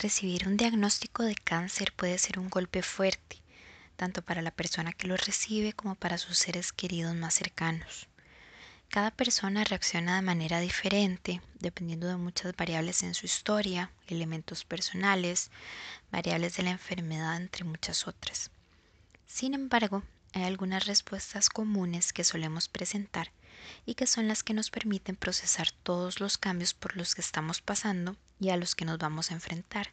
Recibir un diagnóstico de cáncer puede ser un golpe fuerte, tanto para la persona que lo recibe como para sus seres queridos más cercanos. Cada persona reacciona de manera diferente, dependiendo de muchas variables en su historia, elementos personales, variables de la enfermedad, entre muchas otras. Sin embargo, hay algunas respuestas comunes que solemos presentar y que son las que nos permiten procesar todos los cambios por los que estamos pasando y a los que nos vamos a enfrentar.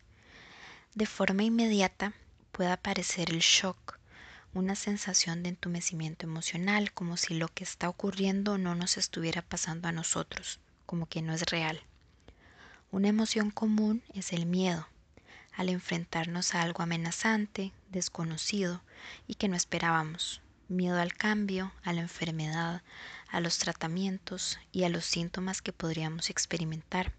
De forma inmediata puede aparecer el shock, una sensación de entumecimiento emocional, como si lo que está ocurriendo no nos estuviera pasando a nosotros, como que no es real. Una emoción común es el miedo, al enfrentarnos a algo amenazante, desconocido y que no esperábamos. Miedo al cambio, a la enfermedad, a los tratamientos y a los síntomas que podríamos experimentar.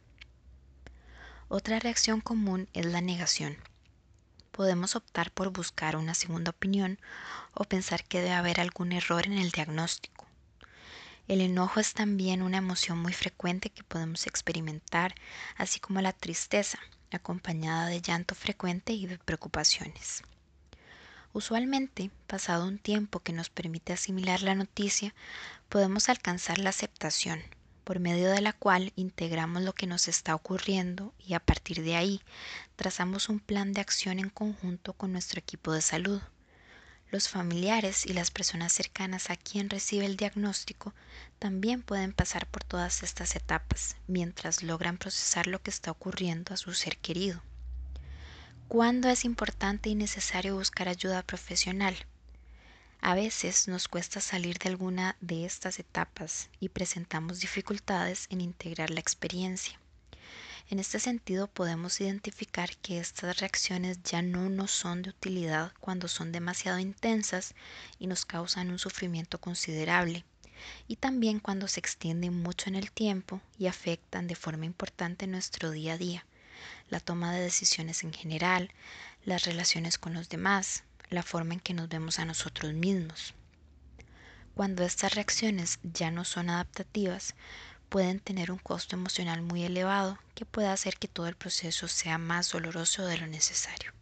Otra reacción común es la negación. Podemos optar por buscar una segunda opinión o pensar que debe haber algún error en el diagnóstico. El enojo es también una emoción muy frecuente que podemos experimentar, así como la tristeza, acompañada de llanto frecuente y de preocupaciones. Usualmente, pasado un tiempo que nos permite asimilar la noticia, podemos alcanzar la aceptación, por medio de la cual integramos lo que nos está ocurriendo y a partir de ahí trazamos un plan de acción en conjunto con nuestro equipo de salud. Los familiares y las personas cercanas a quien recibe el diagnóstico también pueden pasar por todas estas etapas mientras logran procesar lo que está ocurriendo a su ser querido. ¿Cuándo es importante y necesario buscar ayuda profesional? A veces nos cuesta salir de alguna de estas etapas y presentamos dificultades en integrar la experiencia. En este sentido podemos identificar que estas reacciones ya no nos son de utilidad cuando son demasiado intensas y nos causan un sufrimiento considerable, y también cuando se extienden mucho en el tiempo y afectan de forma importante nuestro día a día, la toma de decisiones en general, las relaciones con los demás, la forma en que nos vemos a nosotros mismos. Cuando estas reacciones ya no son adaptativas, pueden tener un costo emocional muy elevado que puede hacer que todo el proceso sea más doloroso de lo necesario.